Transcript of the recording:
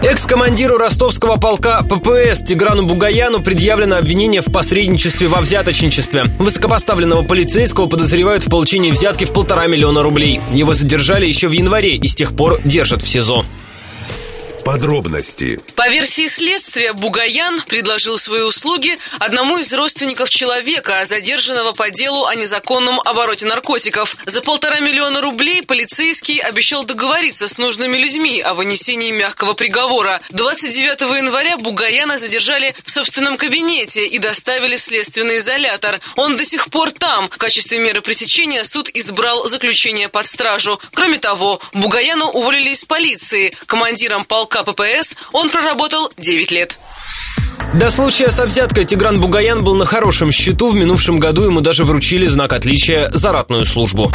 Экс-командиру ростовского полка ППС Тиграну Бугаяну предъявлено обвинение в посредничестве во взяточничестве. Высокопоставленного полицейского подозревают в получении взятки в полтора миллиона рублей. Его задержали еще в январе и с тех пор держат в СИЗО. Подробности. По версии следствия, Бугаян предложил свои услуги одному из родственников человека, задержанного по делу о незаконном обороте наркотиков. За полтора миллиона рублей полицейский обещал договориться с нужными людьми о вынесении мягкого приговора. 29 января Бугаяна задержали в собственном кабинете и доставили в следственный изолятор. Он до сих пор там. В качестве меры пресечения суд избрал заключение под стражу. Кроме того, Бугаяну уволили из полиции. Командиром полка ППС он проработал 9 лет. До случая со взяткой Тигран Бугаян был на хорошем счету. В минувшем году ему даже вручили знак отличия за ратную службу.